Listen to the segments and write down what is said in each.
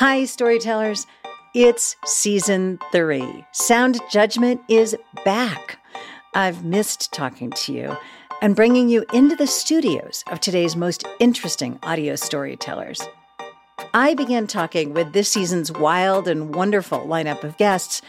Hi, storytellers. It's season three. Sound Judgment is back. I've missed talking to you and bringing you into the studios of today's most interesting audio storytellers. I began talking with this season's wild and wonderful lineup of guests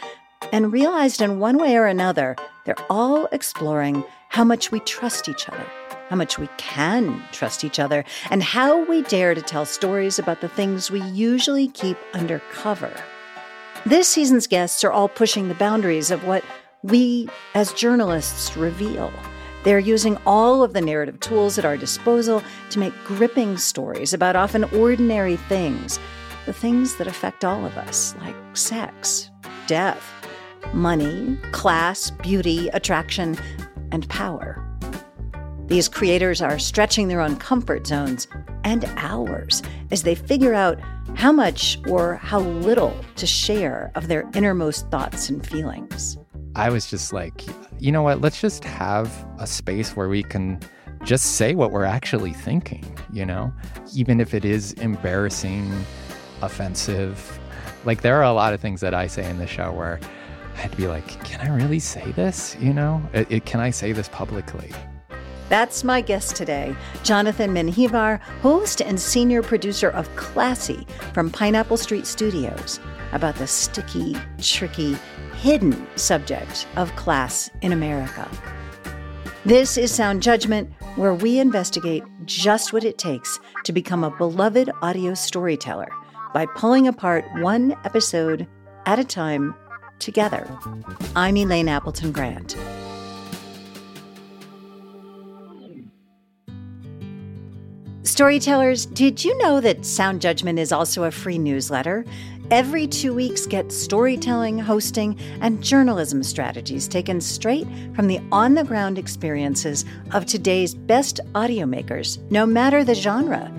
and realized in one way or another, they're all exploring how much we trust each other, how much we can trust each other, and how we dare to tell stories about the things we usually keep under cover. This season's guests are all pushing the boundaries of what we as journalists reveal. They're using all of the narrative tools at our disposal to make gripping stories about often ordinary things, the things that affect all of us, like sex, death, money, class, beauty, attraction, and power. These creators are stretching their own comfort zones and ours as they figure out how much or how little to share of their innermost thoughts and feelings. I was just like, you know what? Let's just have a space where we can just say what we're actually thinking, you know? Even if it is embarrassing, offensive. Like, there are a lot of things that I say in the show where I'd be like, can I really say this? You know, it, it, can I say this publicly? That's my guest today, Jonathan Menjivar, host and senior producer of Classy from Pineapple Street Studios, about the sticky, tricky, hidden subject of class in America. This is Sound Judgment, where we investigate just what it takes to become a beloved audio storyteller by pulling apart one episode at a time together. I'm Elaine Appleton Grant. Storytellers, did you know that Sound Judgment is also a free newsletter? Every two weeks, get storytelling, hosting, and journalism strategies taken straight from the on the ground experiences of today's best audio makers, no matter the genre.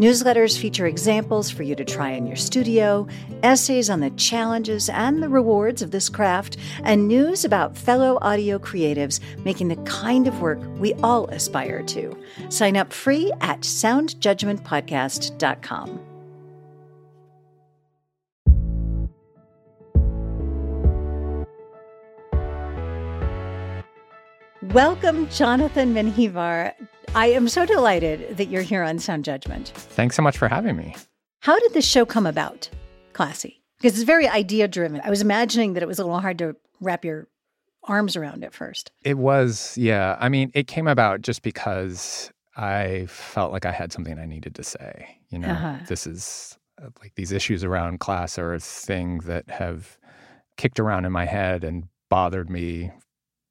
Newsletters feature examples for you to try in your studio, essays on the challenges and the rewards of this craft, and news about fellow audio creatives making the kind of work we all aspire to. Sign up free at soundjudgmentpodcast.com. Welcome, Jonathan Menjivar. I am so delighted that you're here on Sound Judgment. Thanks so much for having me. How did this show come about, Classy? Because it's very idea driven. I was imagining that it was a little hard to wrap your arms around at first. It was, yeah. I mean, it came about just because I felt like I had something I needed to say. You know, uh-huh. this is uh, like these issues around class are a thing that have kicked around in my head and bothered me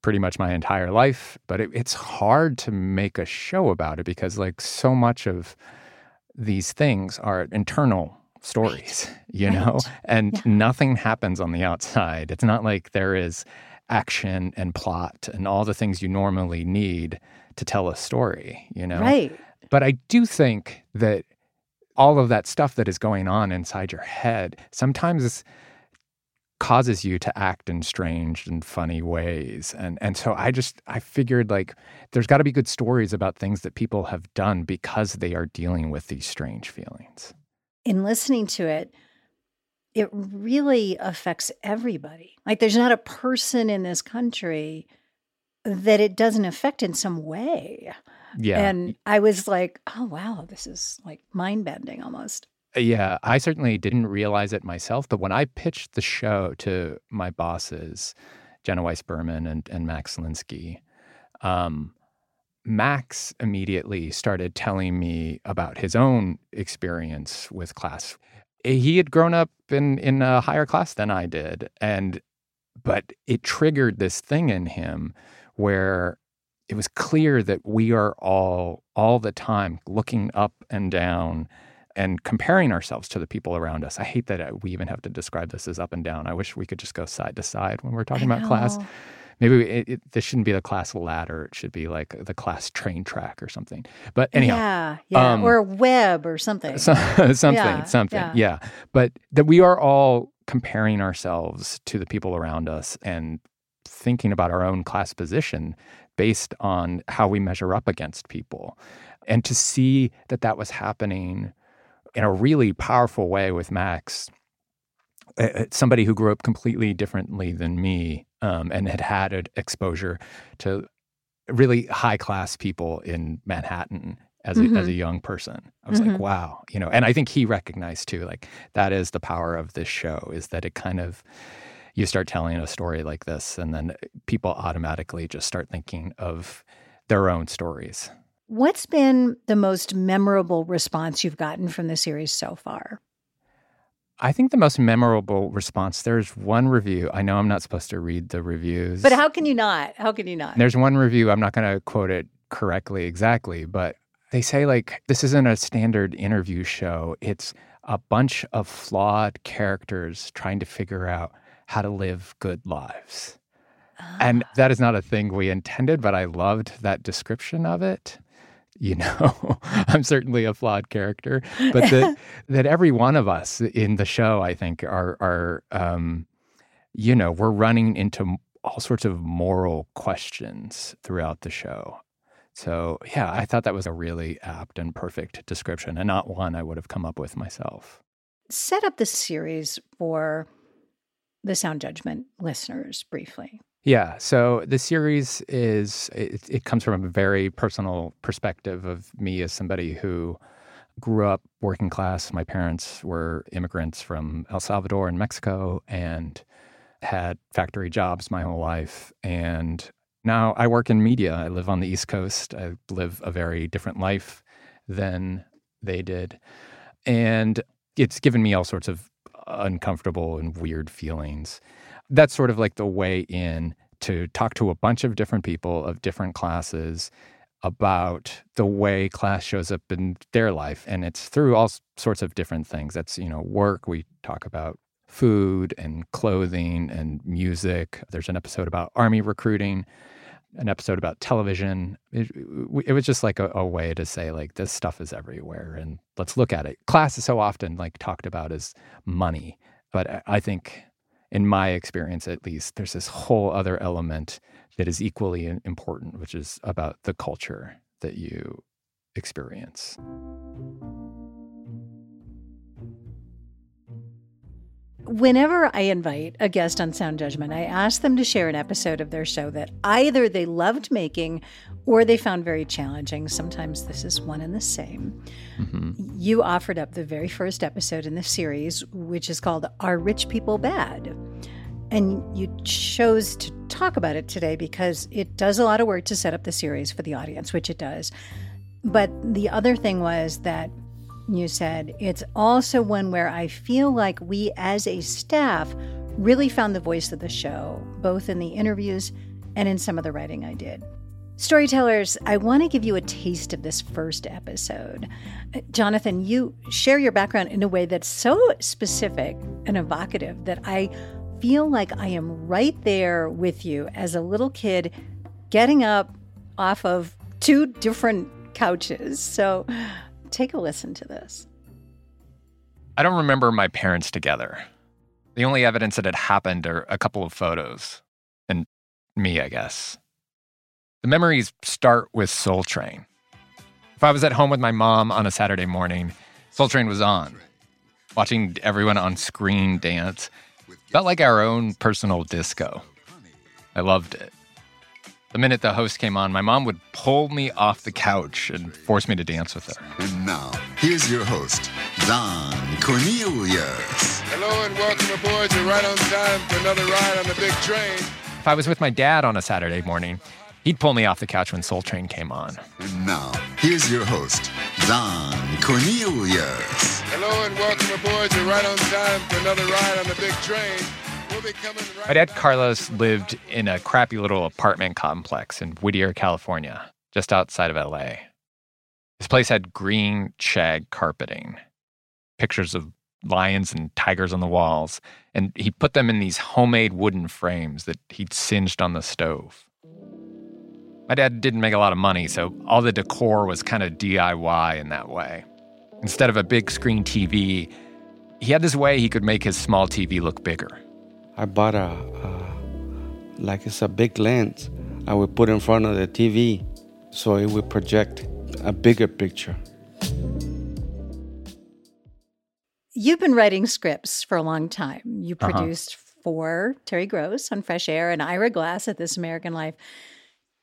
pretty much my entire life. But it, it's hard to make a show about it because, like, so much of these things are internal stories, right. you right. know, and yeah. nothing happens on the outside. It's not like there is action and plot and all the things you normally need to tell a story, you know? Right. But I do think that all of that stuff that is going on inside your head sometimes causes you to act in strange and funny ways. And and so I just I figured like there's got to be good stories about things that people have done because they are dealing with these strange feelings. In listening to it, it really affects everybody. Like there's not a person in this country that it doesn't affect in some way. Yeah. And I was like, oh wow, this is like mind bending almost. Yeah, I certainly didn't realize it myself, but when I pitched the show to my bosses, Jenna Weiss Berman and, and Max Linsky, um, Max immediately started telling me about his own experience with class. He had grown up in, in a higher class than I did, and but it triggered this thing in him where it was clear that we are all all the time looking up and down and comparing ourselves to the people around us. I hate that uh, we even have to describe this as up and down. I wish we could just go side to side when we're talking about class. Maybe it, it, this shouldn't be the class ladder. It should be like the class train track or something. But anyhow, yeah, yeah, um, or a web or something. So, something, yeah, something. Yeah. yeah, but that we are all comparing ourselves to the people around us and thinking about our own class position based on how we measure up against people. And to see that that was happening in a really powerful way with Max, uh, uh, somebody who grew up completely differently than me um, and had had exposure to really high class people in Manhattan as a, mm-hmm. as a young person. I was mm-hmm. like, wow, you know, and I think he recognized too, like that is the power of this show is that it kind of, you start telling a story like this and then people automatically just start thinking of their own stories. What's been the most memorable response you've gotten from the series so far? I think the most memorable response there's one review. I know I'm not supposed to read the reviews. But how can you not? How can you not? There's one review, I'm not going to quote it correctly exactly, but they say like this isn't a standard interview show. It's a bunch of flawed characters trying to figure out how to live good lives. And ah. that is not a thing we intended, but I loved that description of it. You know, I'm certainly a flawed character, but that that every one of us in the show, I think, are are um, you know, we're running into all sorts of moral questions throughout the show. So, yeah, I thought that was a really apt and perfect description and not one I would have come up with myself. Set up the series for the Sound Judgment listeners briefly. Yeah, so the series is it, it comes from a very personal perspective of me as somebody who grew up working class. My parents were immigrants from El Salvador and Mexico and had factory jobs my whole life. And now I work in media. I live on the East Coast. I live a very different life than they did. And it's given me all sorts of uncomfortable and weird feelings. That's sort of like the way in to talk to a bunch of different people of different classes about the way class shows up in their life. And it's through all sorts of different things. That's, you know, work. We talk about food and clothing and music. There's an episode about army recruiting, an episode about television. It, it was just like a, a, way to say like this stuff is everywhere and let's look at it. Class is so often like talked about as money, but I think in my experience at least there's this whole other element that is equally important, which is about the culture that you experience. Whenever I invite a guest on Sound Judgment, I ask them to share an episode of their show that either they loved making or they found very challenging. Sometimes this is one and the same. Mm-hmm. You offered up the very first episode in the series, which is called Are Rich People Bad? And you chose to talk about it today because it does a lot of work to set up the series for the audience, which it does. But the other thing was that you said, it's also one where I feel like we as a staff really found the voice of the show, both in the interviews and in some of the writing I did. Storytellers, I want to give you a taste of this first episode. Jonathan, you share your background in a way that's so specific and evocative that I feel like I am right there with you as a little kid getting up off of two different couches. So Take a listen to this. I don't remember my parents together. The only evidence that it happened are a couple of photos and me, I guess. The memories start with Soul Train. If I was at home with my mom on a Saturday morning, Soul Train was on. Watching everyone on screen dance felt like our own personal disco. I loved it. The minute the host came on, my mom would pull me off the couch and force me to dance with her. And now, here's your host, Don Cornelius. Hello and welcome aboard. You're right on time for another ride on the big train. If I was with my dad on a Saturday morning, he'd pull me off the couch when Soul Train came on. And now, here's your host, Don Cornelius. Hello and welcome aboard. You're right on time for another ride on the big train. My dad Carlos lived in a crappy little apartment complex in Whittier, California, just outside of LA. His place had green shag carpeting, pictures of lions and tigers on the walls, and he put them in these homemade wooden frames that he'd singed on the stove. My dad didn't make a lot of money, so all the decor was kind of DIY in that way. Instead of a big screen TV, he had this way he could make his small TV look bigger. I bought a, a like it's a big lens I would put in front of the TV so it would project a bigger picture. You've been writing scripts for a long time. You Uh-huh. produced for Terry Gross on Fresh Air and Ira Glass at This American Life.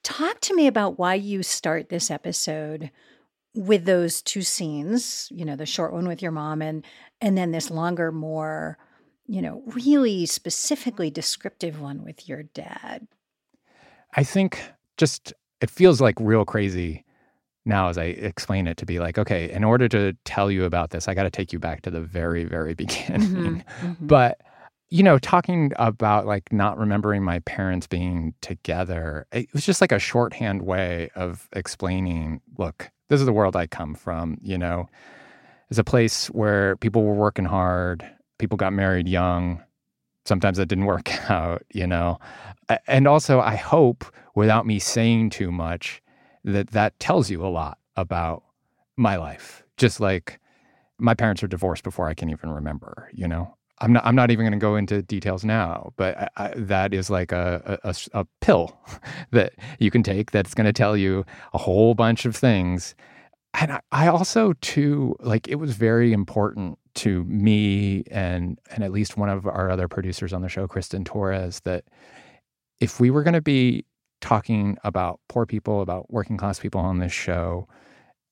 Talk to me about why you start this episode with those two scenes, you know, the short one with your mom and and then this longer, more, you know, really specifically descriptive one with your dad. I think just it feels like real crazy now as I explain it to be like, okay, in order to tell you about this, I got to take you back to the very, very beginning. Mhm. But you know, talking about like not remembering my parents being together, it was just like a shorthand way of explaining, look, this is the world I come from, you know. It's a place where people were working hard, people got married young. Sometimes it didn't work out, you know. And also, I hope without me saying too much that that tells you a lot about my life. Just like my parents are divorced before I can even remember, you know. I'm not. I'm not even going to go into details now, but I, I, that is like a a pill that you can take that's going to tell you a whole bunch of things. And I, I also too like it was very important to me and and at least one of our other producers on the show, Kristen Torres, that if we were going to be talking about poor people, about working class people on this show,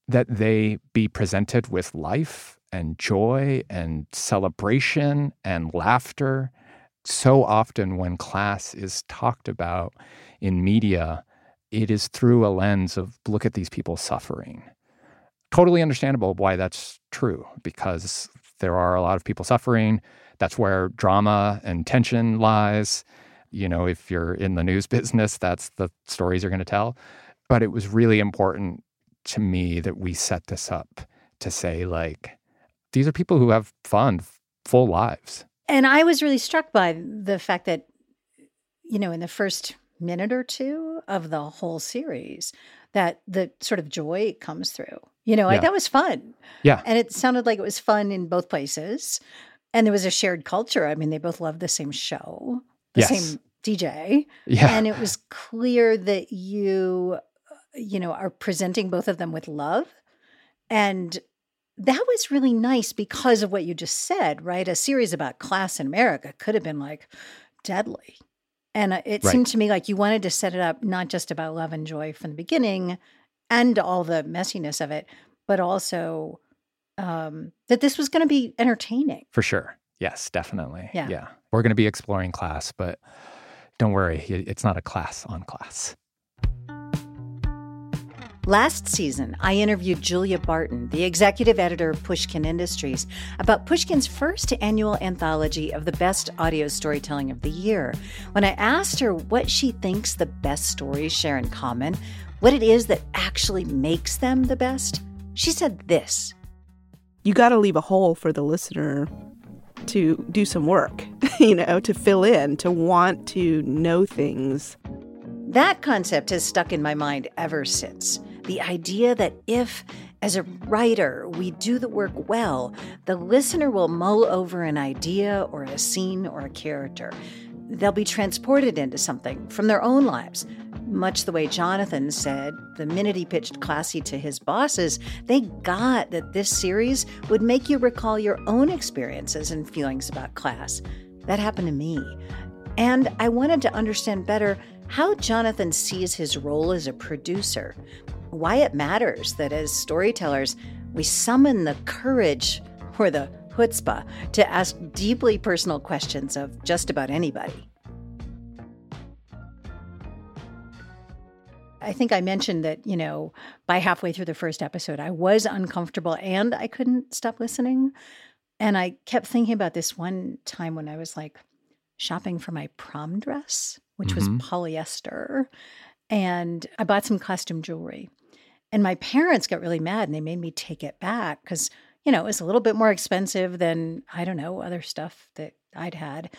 that they be presented with life and joy and celebration and laughter. So often, when class is talked about in media, it is through a lens of look at these people suffering. Totally understandable why that's true because there are a lot of people suffering. That's where drama and tension lies. You know, if you're in the news business, that's the stories you're going to tell. But it was really important to me that we set this up to say, like, these are people who have fun, full lives. And I was really struck by the fact that, you know, in the first minute or two of the whole series, that the sort of joy comes through. You know, like Yeah. that was fun. Yeah. And it sounded like it was fun in both places. And there was a shared culture. I mean, they both loved the same show, the Yes. same DJ. Yeah. And it was clear that you, uh, you know, are presenting both of them with love. And that was really nice because of what you just said, right? A series about class in America could have been like deadly. And uh, it Right. seemed to me like you wanted to set it up not just about love and joy from the beginning and all the messiness of it, but also um, that this was going to be entertaining. For sure. Yes, definitely. Yeah. Yeah. We're going to be exploring class, but don't worry, it's not a class on class. Last season, I interviewed Julia Barton, the executive editor of Pushkin Industries, about Pushkin's first annual anthology of the best audio storytelling of the year. When I asked her what she thinks the best stories share in common, what it is that actually makes them the best, she said this. you got to leave a hole for the listener to do some work, you know, to fill in, to want to know things. That concept has stuck in my mind ever since. The idea that if, as a writer, we do the work well, the listener will mull over an idea or a scene or a character. They'll be transported into something from their own lives. Much the way Jonathan said, the minute he pitched Classy to his bosses, they got that this series would make you recall your own experiences and feelings about class. That happened to me. And I wanted to understand better how Jonathan sees his role as a producer, why it matters that as storytellers, we summon the courage or the chutzpah to ask deeply personal questions of just about anybody. I think I mentioned that, you know, by halfway through the first episode, I was uncomfortable and I couldn't stop listening. And I kept thinking about this one time when I was like shopping for my prom dress, which Mhm. was polyester. And I bought some costume jewelry. And my parents got really mad and they made me take it back because, you know, it was a little bit more expensive than, I don't know, other stuff that I'd had.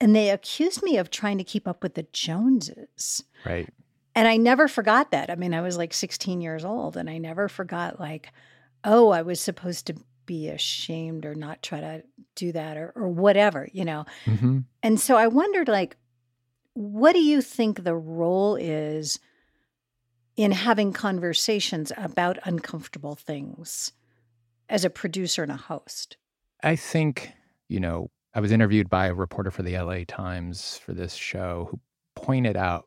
And they accused me of trying to keep up with the Joneses. Right. And I never forgot that. I mean, I was like 16 years old and I never forgot, like, oh, I was supposed to be ashamed or not try to do that or, or whatever, you know. hmm And so I wondered, like, what do you think the role is in having conversations about uncomfortable things as a producer and a host? I think, you know, I was interviewed by a reporter for the LA Times for this show who pointed out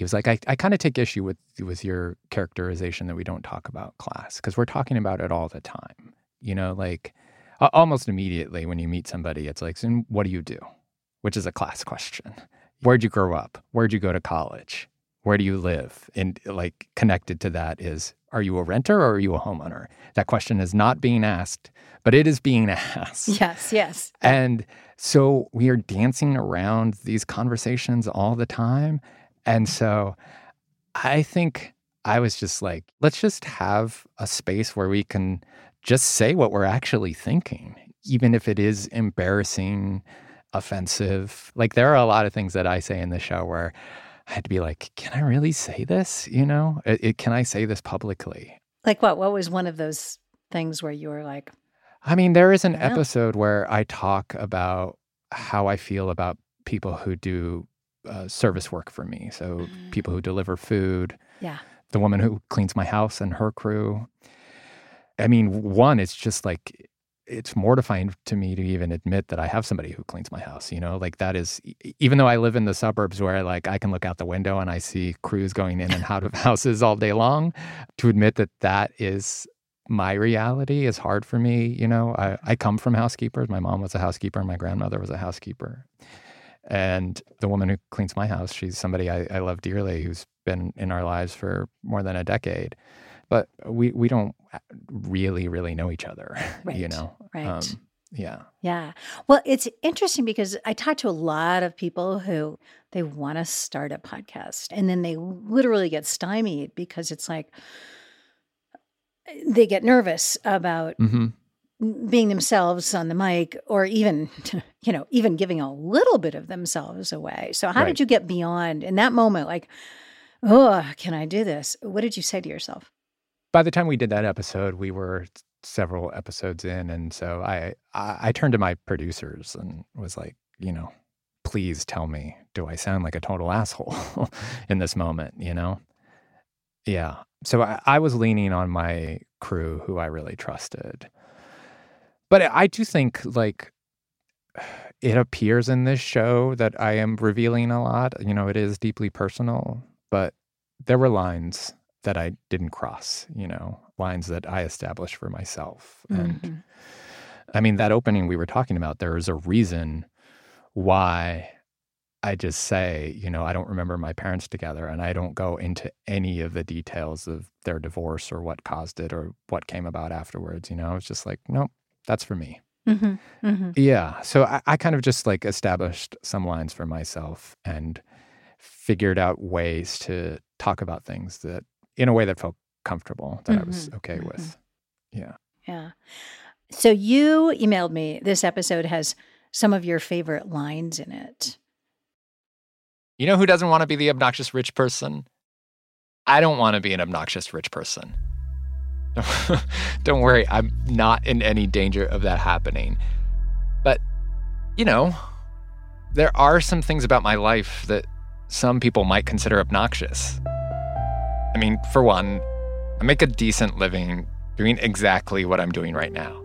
he was like, I, I kind of take issue with with your characterization that we don't talk about class because we're talking about it all the time. You know, like almost immediately when you meet somebody, it's like, so what do you do? Which is a class question. Where'd you grow up? Where'd you go to college? Where do you live? And like connected to that is, are you a renter or are you a homeowner? That question is not being asked, but it is being asked. Yes, yes. And so we are dancing around these conversations all the time. And so I think I was just like, let's just have a space where we can just say what we're actually thinking, even if it is embarrassing, offensive. Like, there are a lot of things that I say in the show where I had to be like, can I really say this? You know, it, it, can I say this publicly? Like, what? What was one of those things where you were like, I mean, there is an episode where I talk about how I feel about people who do uh, service work for me. So mm. people who deliver food. Yeah. The woman who cleans my house and her crew. I mean, one, it's just like it's mortifying to me to even admit that I have somebody who cleans my house. You know, like that is even though I live in the suburbs where like I can look out the window and I see crews going in and out of houses all day long. To admit that that is my reality is hard for me. You know, I, I come from housekeepers. My mom was a housekeeper. My grandmother was a housekeeper. And the woman who cleans my house, she's somebody I, I love dearly who's been in our lives for more than a decade. But we, we don't really, really know each other, right. you know? Right. Um, yeah. Yeah. Well, it's interesting because I talk to a lot of people who they want to start a podcast and then they literally get stymied because it's like they get nervous about mm-hmm being themselves on the mic or even you know even giving a little bit of themselves away. So how right. did you get beyond in that moment like oh can i do this? What did you say to yourself? By the time we did that episode we were several episodes in and so i i, I turned to my producers and was like you know please tell me do i sound like a total asshole in this moment? You know? Yeah. So I, I was leaning on my crew who i really trusted but I do think like it appears in this show that I am revealing a lot. You know, it is deeply personal, but there were lines that I didn't cross, you know, lines that I established for myself. Mm-hmm. And I mean, that opening we were talking about, there is a reason why I just say, you know, I don't remember my parents together and I don't go into any of the details of their divorce or what caused it or what came about afterwards. You know, it's just like, nope, that's for me. Mm-hmm, mm-hmm. Yeah. So I, I, kind of just like established some lines for myself and figured out ways to talk about things that in a way that felt comfortable, that mm-hmm, I was mm-hmm, okay with. Mm-hmm. Yeah. Yeah. So you emailed me. This episode has some of your favorite lines in it. You know who doesn't want to be the obnoxious rich person? I don't want to be an obnoxious rich person. Don't worry, I'm not in any danger of that happening. But, you know, there are some things about my life that some people might consider obnoxious. I mean, for one, I make a decent living doing exactly what I'm doing right now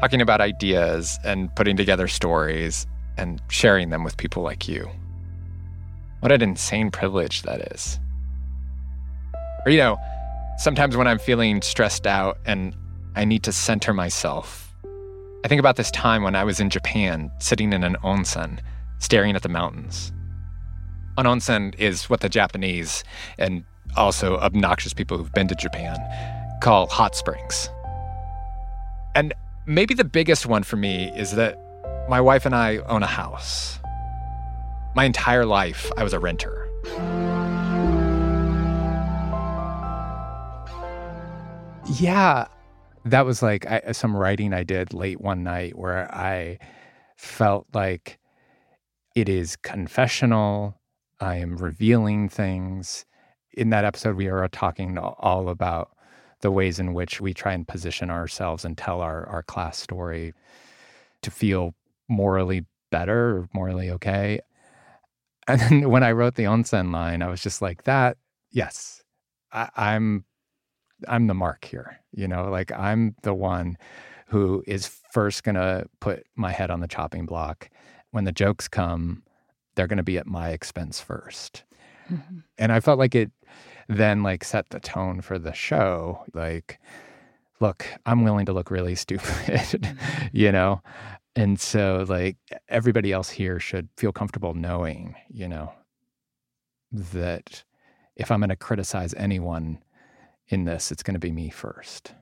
talking about ideas and putting together stories and sharing them with people like you. What an insane privilege that is. Or, you know, Sometimes when I'm feeling stressed out and I need to center myself, I think about this time when I was in Japan, sitting in an onsen, staring at the mountains. An onsen is what the Japanese and also obnoxious people who've been to Japan call hot springs. And maybe the biggest one for me is that my wife and I own a house. My entire life, I was a renter. Yeah. That was like I, uh, some writing I did late one night where I felt like it is confessional. I am revealing things. In that episode, we are talking all about the ways in which we try and position ourselves and tell our, our class story to feel morally better or morally okay. And then when I wrote the onsen line, I was just like, that, yes, I, I'm I'm the mark here. You know, like I'm the one who is first going to put my head on the chopping block. When the jokes come, they're going to be at my expense 1st mm-hmm. And I felt like it then like set the tone for the show. Like, look, I'm willing to look really stupid, mm-hmm. you know? And so like everybody else here should feel comfortable knowing, you know, that if I'm going to criticize anyone in this, it's going to be me first.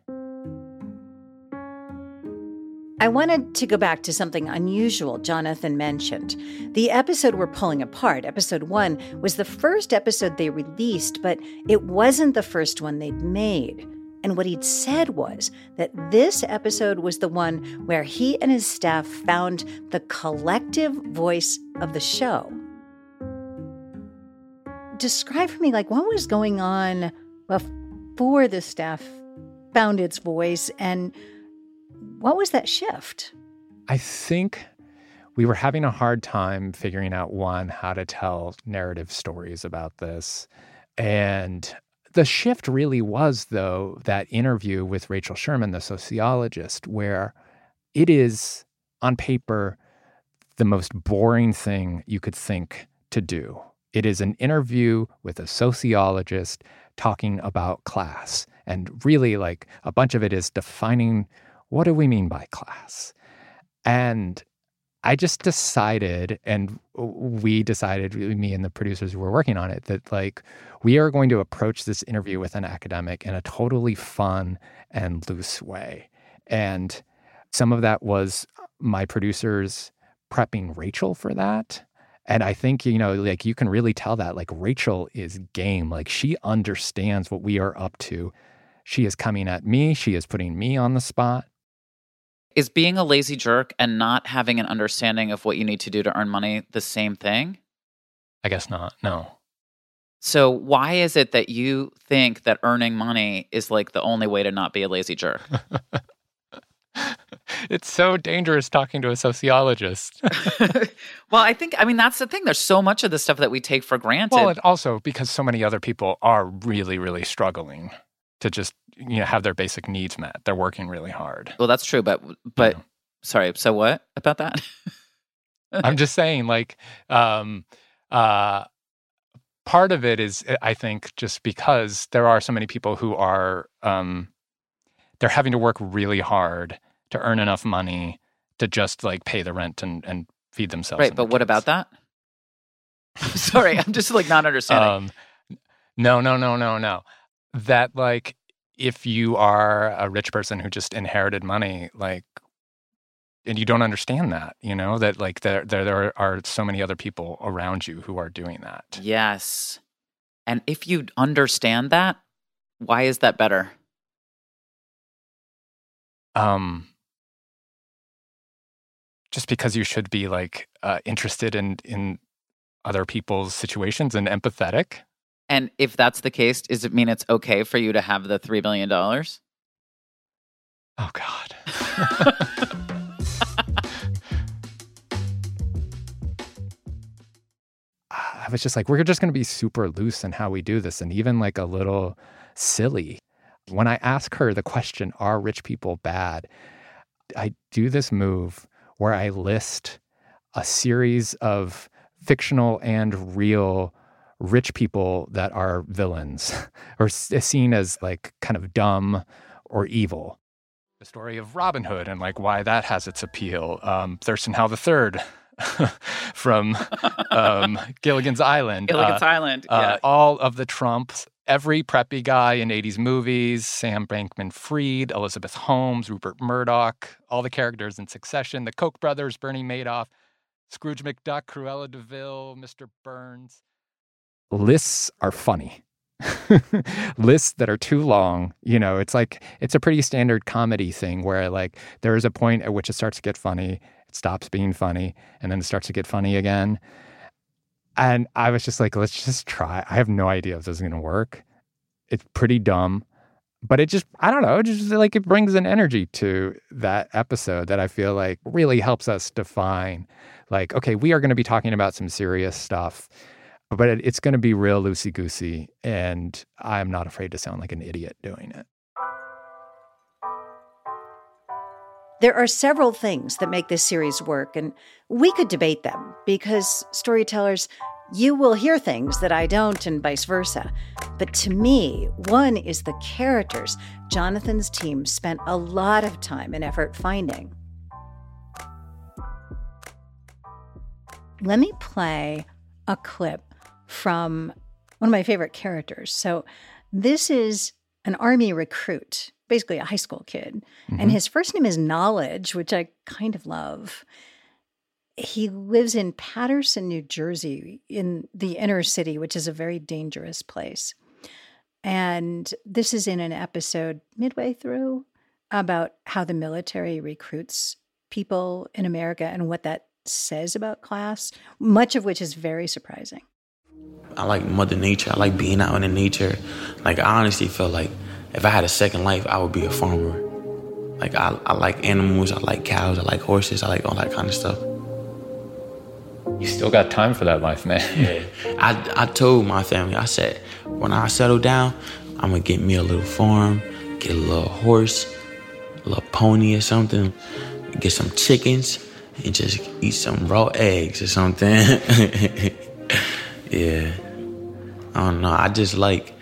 I wanted to go back to something unusual Jonathan mentioned. The episode we're pulling apart, episode one, was the first episode they released, but it wasn't the first one they'd made. And what he'd said was that this episode was the one where he and his staff found the collective voice of the show. Describe for me, like, what was going on before the staff found its voice and what was that shift? I think we were having a hard time figuring out one, how to tell narrative stories about this. And the shift really was, though, that interview with Rachel Sherman, the sociologist, where it is on paper the most boring thing you could think to do. It is an interview with a sociologist talking about class. And really, like a bunch of it is defining what do we mean by class? And I just decided, and we decided, me and the producers who were working on it, that like we are going to approach this interview with an academic in a totally fun and loose way. And some of that was my producers prepping Rachel for that. And I think, you know, like you can really tell that like Rachel is game. Like she understands what we are up to. She is coming at me, she is putting me on the spot is being a lazy jerk and not having an understanding of what you need to do to earn money the same thing? I guess not. No. So why is it that you think that earning money is like the only way to not be a lazy jerk? it's so dangerous talking to a sociologist. well, I think I mean that's the thing. There's so much of the stuff that we take for granted. Well, and also because so many other people are really, really struggling to just you know have their basic needs met. They're working really hard. Well, that's true, but but sorry. So what about that? I'm just saying, like, um, uh, part of it is I think just because there are so many people who are um, they're having to work really hard to earn enough money to just like pay the rent and and feed themselves. Right, but what about that? sorry, I'm just like not understanding. Um, no, no, no, no, no that like if you are a rich person who just inherited money like and you don't understand that you know that like there, there there are so many other people around you who are doing that yes and if you understand that why is that better um just because you should be like uh, interested in in other people's situations and empathetic and if that's the case, does it mean it's okay for you to have the $3 billion? Oh, God. I was just like, we're just going to be super loose in how we do this and even like a little silly. When I ask her the question, are rich people bad? I do this move where I list a series of fictional and real rich people that are villains or seen as like kind of dumb or evil. The story of Robin Hood and like why that has its appeal. Um, Thurston Howell III from um, Gilligan's Island. Gilligan's uh, Island. Uh, yeah. Uh, all of the Trumps, every preppy guy in 80s movies, Sam Bankman Fried, Elizabeth Holmes, Rupert Murdoch, all the characters in succession, the Koch brothers, Bernie Madoff, Scrooge McDuck, Cruella de Vil, Mr. Burns lists are funny. lists that are too long, you know, it's like it's a pretty standard comedy thing where like there is a point at which it starts to get funny, it stops being funny, and then it starts to get funny again. And I was just like, let's just try. I have no idea if this is going to work. It's pretty dumb, but it just, I don't know, just like it brings an energy to that episode that I feel like really helps us define, like, okay, we are going to be talking about some serious stuff but it, it's going to be real loosey goosey. And I'm not afraid to sound like an idiot doing it. There are several things that make this series work, and we could debate them because storytellers, you will hear things that I don't, and vice versa. But to me, one is the characters Jonathan's team spent a lot of time and effort finding. Let me play a clip from one of my favorite characters. So, this is an army recruit basically a high school kid. Mm-hmm. And his first name is Knowledge, which I kind of love. He lives in Paterson, New Jersey, in the inner city, which is a very dangerous place. And this is in an episode midway through about how the military recruits people in America and what that says about class, much of which is very surprising. I like Mother Nature. I like being out in the nature. Like, I honestly feel like if I had a second life, I would be a farmer. Like I, I like animals, I like cows, I like horses, I like all that kind of stuff. You still got time for that life, man. yeah. I, I told my family, I said, when I settle down, I'm gonna get me a little farm, get a little horse, a little pony or something, get some chickens, and just eat some raw eggs or something. yeah. I don't know. I just like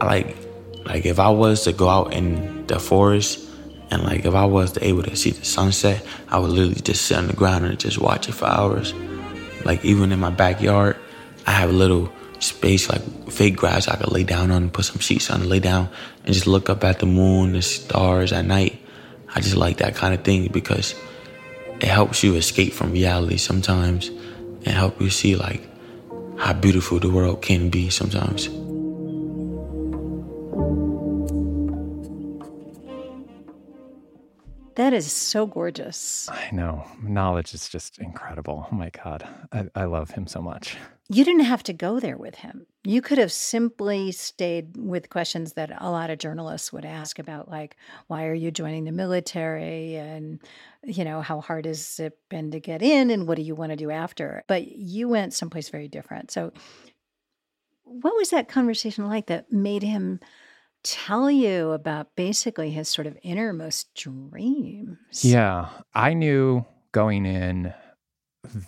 I like like if I was to go out in the forest and like if I was to able to see the sunset, I would literally just sit on the ground and just watch it for hours. Like even in my backyard, I have a little space like fake grass I could lay down on, and put some sheets on, and lay down and just look up at the moon, the stars at night. I just like that kind of thing because it helps you escape from reality sometimes and help you see like how beautiful the world can be sometimes. That is so gorgeous. I know. Knowledge is just incredible. Oh my God. I, I love him so much. You didn't have to go there with him. You could have simply stayed with questions that a lot of journalists would ask about, like, why are you joining the military? And, you know, how hard has it been to get in? And what do you want to do after? But you went someplace very different. So, what was that conversation like that made him tell you about basically his sort of innermost dreams. Yeah. I knew going in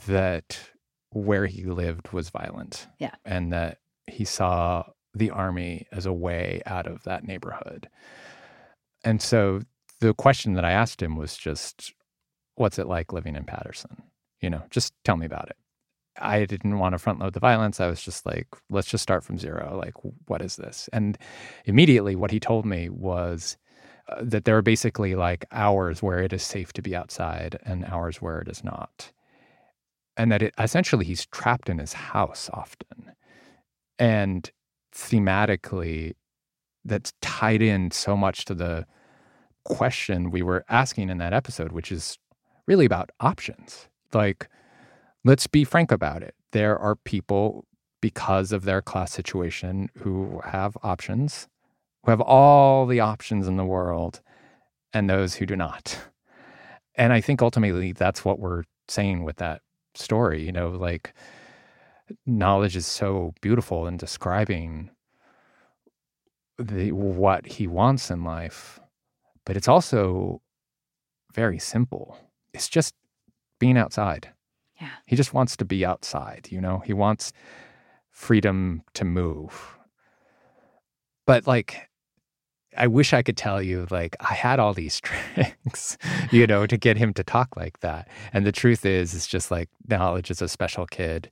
that where he lived was violent. Yeah. And that he saw the army as a way out of that neighborhood. And so the question that I asked him was just, what's it like living in Paterson? You know, just tell me about it. I didn't want to front load the violence. I was just like, let's just start from zero. Like, what is this? And immediately, what he told me was uh, that there are basically like hours where it is safe to be outside and hours where it is not. And that it essentially he's trapped in his house often. And thematically, that's tied in so much to the question we were asking in that episode, which is really about options. Like, let's be frank about it. There are people, because of their class situation, who have options, who have all the options in the world, and those who do not. And I think ultimately that's what we're saying with that story. You know, like knowledge is so beautiful in describing the what he wants in life, but it's also very simple. It's just being outside yeah. He just wants to be outside, you know? He wants freedom to move. But like I wish I could tell you like I had all these tricks, you know, to get him to talk like that. And the truth is it's just like knowledge is a special kid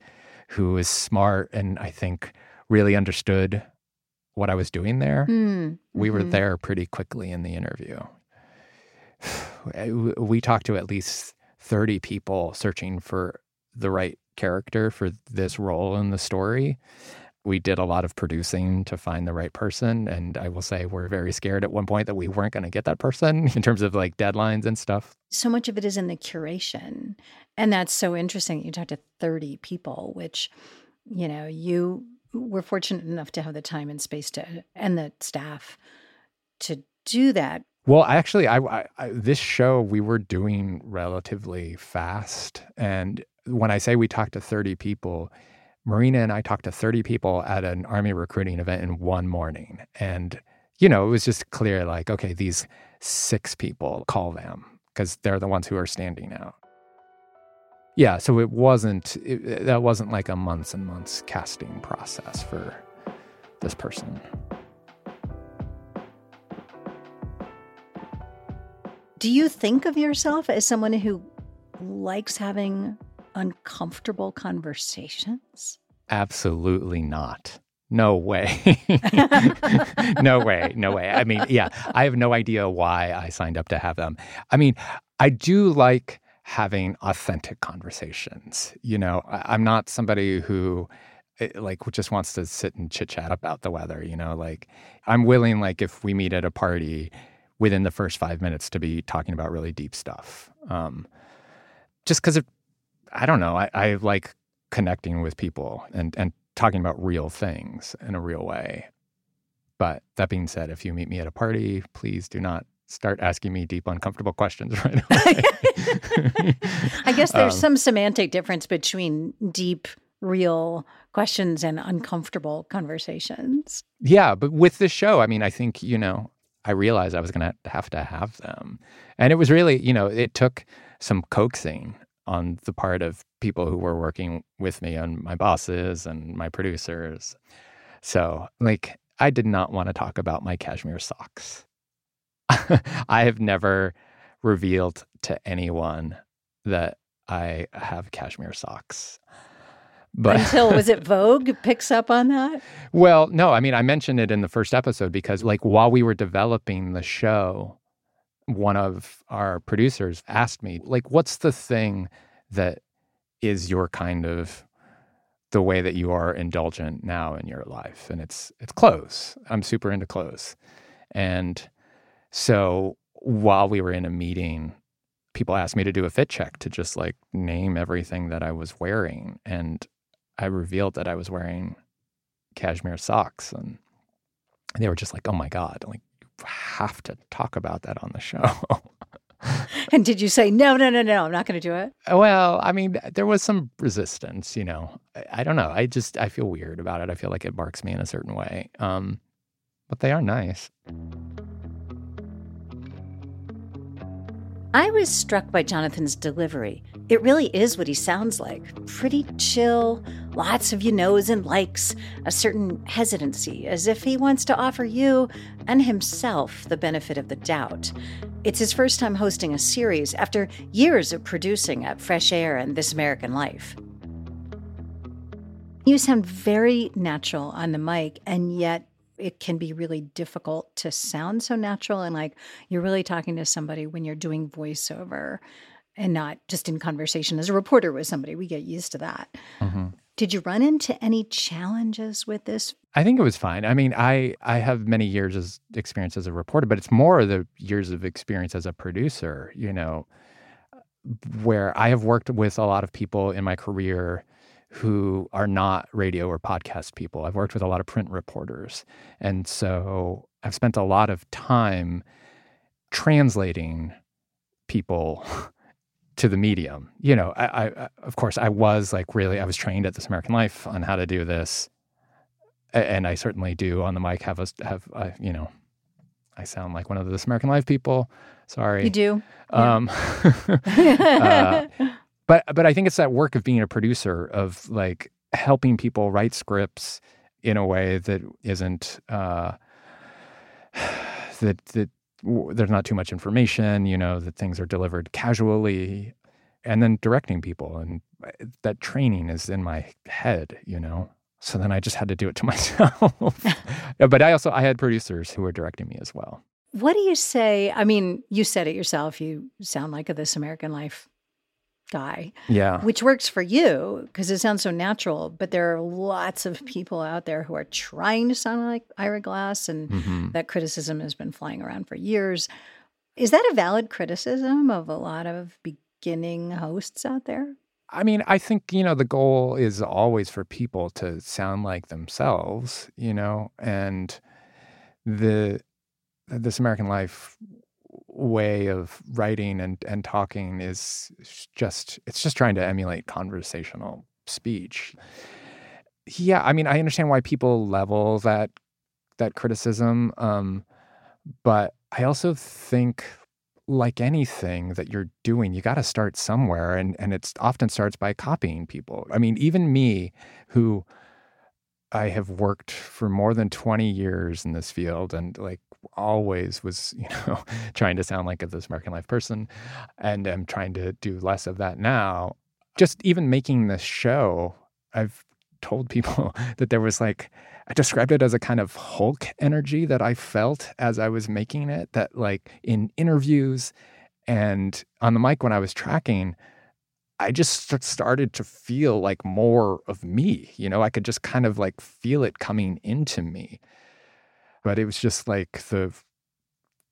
who is smart and I think really understood what I was doing there. Mm, we mm-hmm. were there pretty quickly in the interview. We talked to at least 30 people searching for the right character for this role in the story. We did a lot of producing to find the right person. And I will say, we're very scared at one point that we weren't going to get that person in terms of like deadlines and stuff. So much of it is in the curation. And that's so interesting. You talked to 30 people, which, you know, you were fortunate enough to have the time and space to, and the staff to do that. Well, actually, I, I, I, this show we were doing relatively fast, and when I say we talked to thirty people, Marina and I talked to thirty people at an army recruiting event in one morning, and you know it was just clear, like, okay, these six people, call them, because they're the ones who are standing out. Yeah, so it wasn't it, that wasn't like a months and months casting process for this person. Do you think of yourself as someone who likes having uncomfortable conversations? Absolutely not. No way. no way. No way. I mean, yeah, I have no idea why I signed up to have them. I mean, I do like having authentic conversations. You know, I, am not somebody who eh, like just wants to sit and chit chat about the weather, you know, like I'm willing like if we meet at a party within the first 5 minutes to be talking about really deep stuff. Um just cuz I don't know, I, I like connecting with people and and talking about real things in a real way. But that being said, if you meet me at a party, please do not start asking me deep, uncomfortable questions right away. I guess there's um, some semantic difference between deep, real questions and uncomfortable conversations. Yeah, but with this show, I mean, I think, you know, I realized I was going to have to have them. And it was really, you know, it took some coaxing on the part of people who were working with me and my bosses and my producers. So, like, I did not want to talk about my cashmere socks. I have never revealed to anyone that I have cashmere socks. But until was it Vogue picks up on that? Well, no, I mean I mentioned it in the first episode because like while we were developing the show, one of our producers asked me, like, what's the thing that is your kind of the way that you are indulgent now in your life? And it's it's clothes. I'm super into clothes. And so while we were in a meeting, people asked me to do a fit check to just like name everything that I was wearing. And I revealed that I was wearing cashmere socks. And they were just like, oh my God, like you have to talk about that on the show. and did you say no, no, no, no? I'm not going to do it. Well, I mean, there was some resistance. You know, I, I, don't know. I just I feel weird about it. I feel like it marks me in a certain way. Um, but they are nice. I was struck by Jonathan's delivery. It really is what he sounds like pretty chill, lots of you knows and likes, a certain hesitancy, as if he wants to offer you and himself the benefit of the doubt. It's his first time hosting a series after years of producing at Fresh Air and This American Life. You sound very natural on the mic, and yet it can be really difficult to sound so natural and like you're really talking to somebody when you're doing voiceover and not just in conversation as a reporter with somebody. We get used to that. Mm-hmm. Did you run into any challenges with this? I think it was fine. I mean, I I have many years of experience as a reporter, but it's more the years of experience as a producer, you know, where I have worked with a lot of people in my career who are not radio or podcast people. I've worked with a lot of print reporters. And so I've spent a lot of time translating people to the medium. You know, I, I, of course I was like really I was trained at This American Life on how to do this, and I certainly do on the mic have a have a, you know, I sound like one of the This American Life people. Sorry, you do. Um, uh, but but I think it's that work of being a producer of like helping people write scripts in a way that isn't uh, that that there's not too much information. You know that things are delivered casually, and then directing people and uh, that training is in my head. You know. So then I just had to do it to myself. but I also I had producers who were directing me as well. What do you say? I mean, you said it yourself. You sound like a This American Life guy. Yeah. Which works for you because it sounds so natural. But there are lots of people out there who are trying to sound like Ira Glass, and mm-hmm. that criticism has been flying around for years. Is that a valid criticism of a lot of beginning hosts out there? I mean, I think, you know, the goal is always for people to sound like themselves, you know, and the this American Life way of writing and, and talking is just it's just trying to emulate conversational speech. Yeah, I mean, I understand why people level that that criticism, um, but I also think like anything that you're doing, you got to start somewhere. And, and it often starts by copying people. I mean, even me, who I have worked for more than 20 years in this field and like always was, you know, trying to sound like a This American Life person. And I'm trying to do less of that now. Just even making this show, I've told people that there was like, I described it as a kind of Hulk energy that I felt as I was making it, that like in interviews and on the mic when I was tracking, I just started to feel like more of me. You know, I could just kind of like feel it coming into me. But it was just like the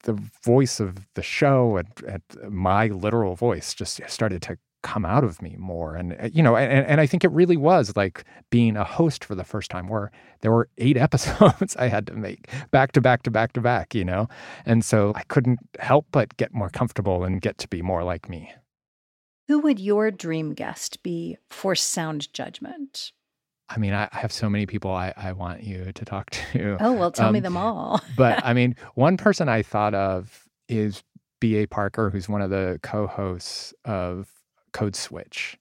the voice of the show and, and my literal voice just started to come out of me more and uh, you know and, and i think it really was like being a host for the first time where there were eight episodes i had to make back to back to back to back you know and so i couldn't help but get more comfortable and get to be more like me who would your dream guest be for sound judgment I mean, I, have so many people I, I want you to talk to. Oh, well, tell Um, me them all. but I mean, one person I thought of is B.A. Parker, who's one of the co hosts of Code Switch.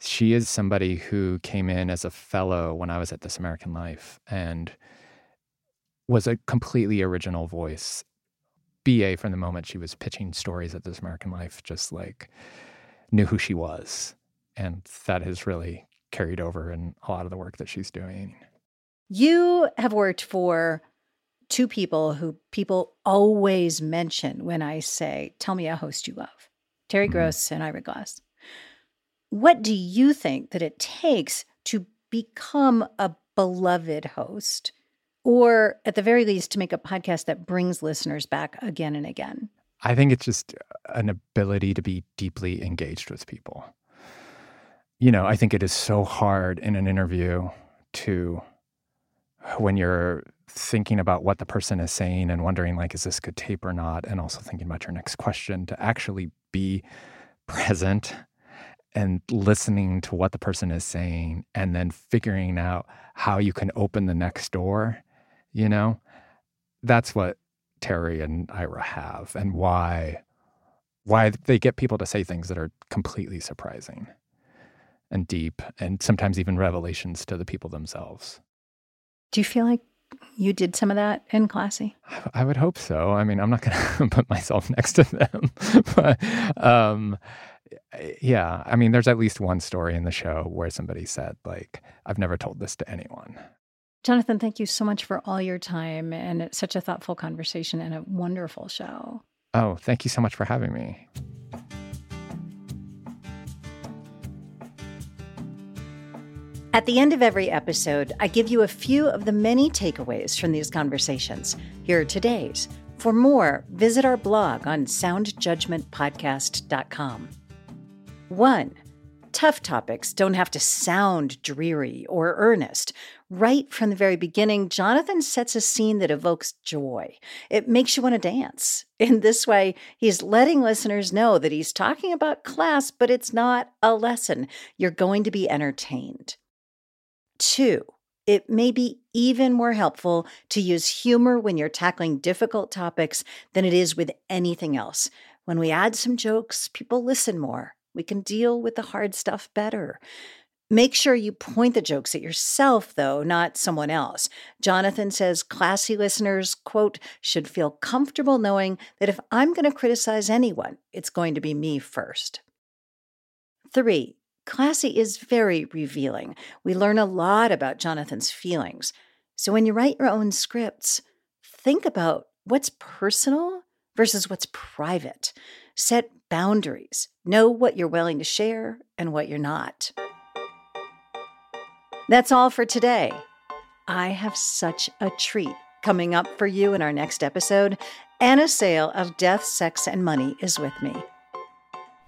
She is somebody who came in as a fellow when I was at This American Life and was a completely original voice. BA, from the moment she was pitching stories at This American Life, just like knew who she was. And that has really carried over in a lot of the work that she's doing. You have worked for two people who people always mention when I say, Tell me a host you love Terry Mhm. Gross and Ira Glass. What do you think that it takes to become a beloved host, or at the very least, to make a podcast that brings listeners back again and again? I think it's just uh, an ability to be deeply engaged with people. You know, I think it is so hard in an interview to, when you're thinking about what the person is saying and wondering, like, is this good tape or not? And also thinking about your next question, to actually be present and listening to what the person is saying and then figuring out how you can open the next door, you know? That's what Terry and Ira have and why why they get people to say things that are completely surprising and deep and sometimes even revelations to the people themselves. Do you feel like you did some of that in Classy? I would hope so. I mean, I'm not going to put myself next to them, but um, yeah. I mean, there's at least one story in the show where somebody said, like, "I've never told this to anyone." Jonathan, thank you so much for all your time and it's such a thoughtful conversation and a wonderful show. Oh, thank you so much for having me. At the end of every episode, I give you a few of the many takeaways from these conversations. Here are today's. For more, visit our blog on soundjudgmentpodcast.com. 1. Tough topics don't have to sound dreary or earnest. Right from the very beginning, Jonathan sets a scene that evokes joy. It makes you want to dance. In this way, he's letting listeners know that he's talking about class, but it's not a lesson. You're going to be entertained. Two, it may be even more helpful to use humor when you're tackling difficult topics than it is with anything else. When we add some jokes, people listen more. We can deal with the hard stuff better. Make sure you point the jokes at yourself, though, not someone else. Jonathan says classy listeners, quote, should feel comfortable knowing that if I'm going to criticize anyone, it's going to be me first. Three, Classy is very revealing. We learn a lot about Jonathan's feelings. So when you write your own scripts, think about what's personal versus what's private. Set boundaries. Know what you're willing to share and what you're not. That's all for today. I have such a treat coming up for you in our next episode. Anna Sale of Death, Sex, and Money is with me.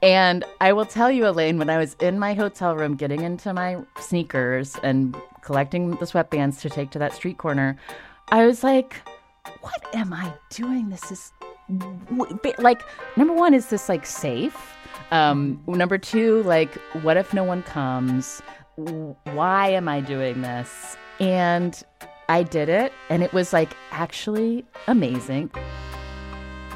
And I will tell you, Elaine, when I was in my hotel room getting into my sneakers and collecting the sweatbands to take to that street corner, I was like, what am I doing? This is like, number one, is this like safe? Um, number two, like, what if no one comes? Why am I doing this? And I did it, and it was like actually amazing.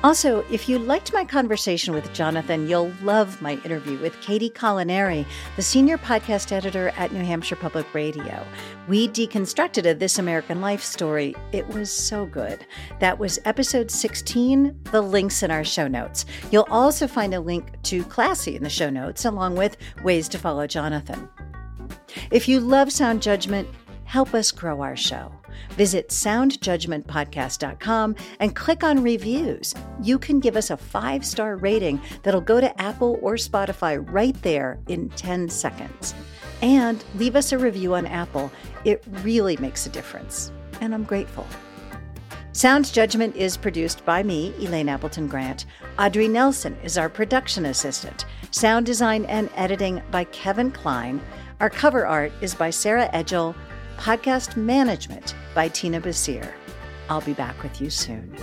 Also, if you liked my conversation with Jonathan, you'll love my interview with Katie Colaneri, the senior podcast editor at New Hampshire Public Radio. We deconstructed a This American Life story. It was so good. That was episode 16, the links in our show notes. You'll also find a link to Classy in the show notes, along with ways to follow Jonathan. If you love Sound Judgment, help us grow our show. Visit soundjudgmentpodcast.com and click on reviews. You can give us a five star rating that'll go to Apple or Spotify right there in 10 seconds. And leave us a review on Apple. It really makes a difference. And I'm grateful. Sound Judgment is produced by me, Elaine Appleton Grant. Audrey Nelson is our production assistant. Sound design and editing by Kevin Klein. Our cover art is by Sarah Edgel. Podcast management by Tina Basir. I'll be back with you soon.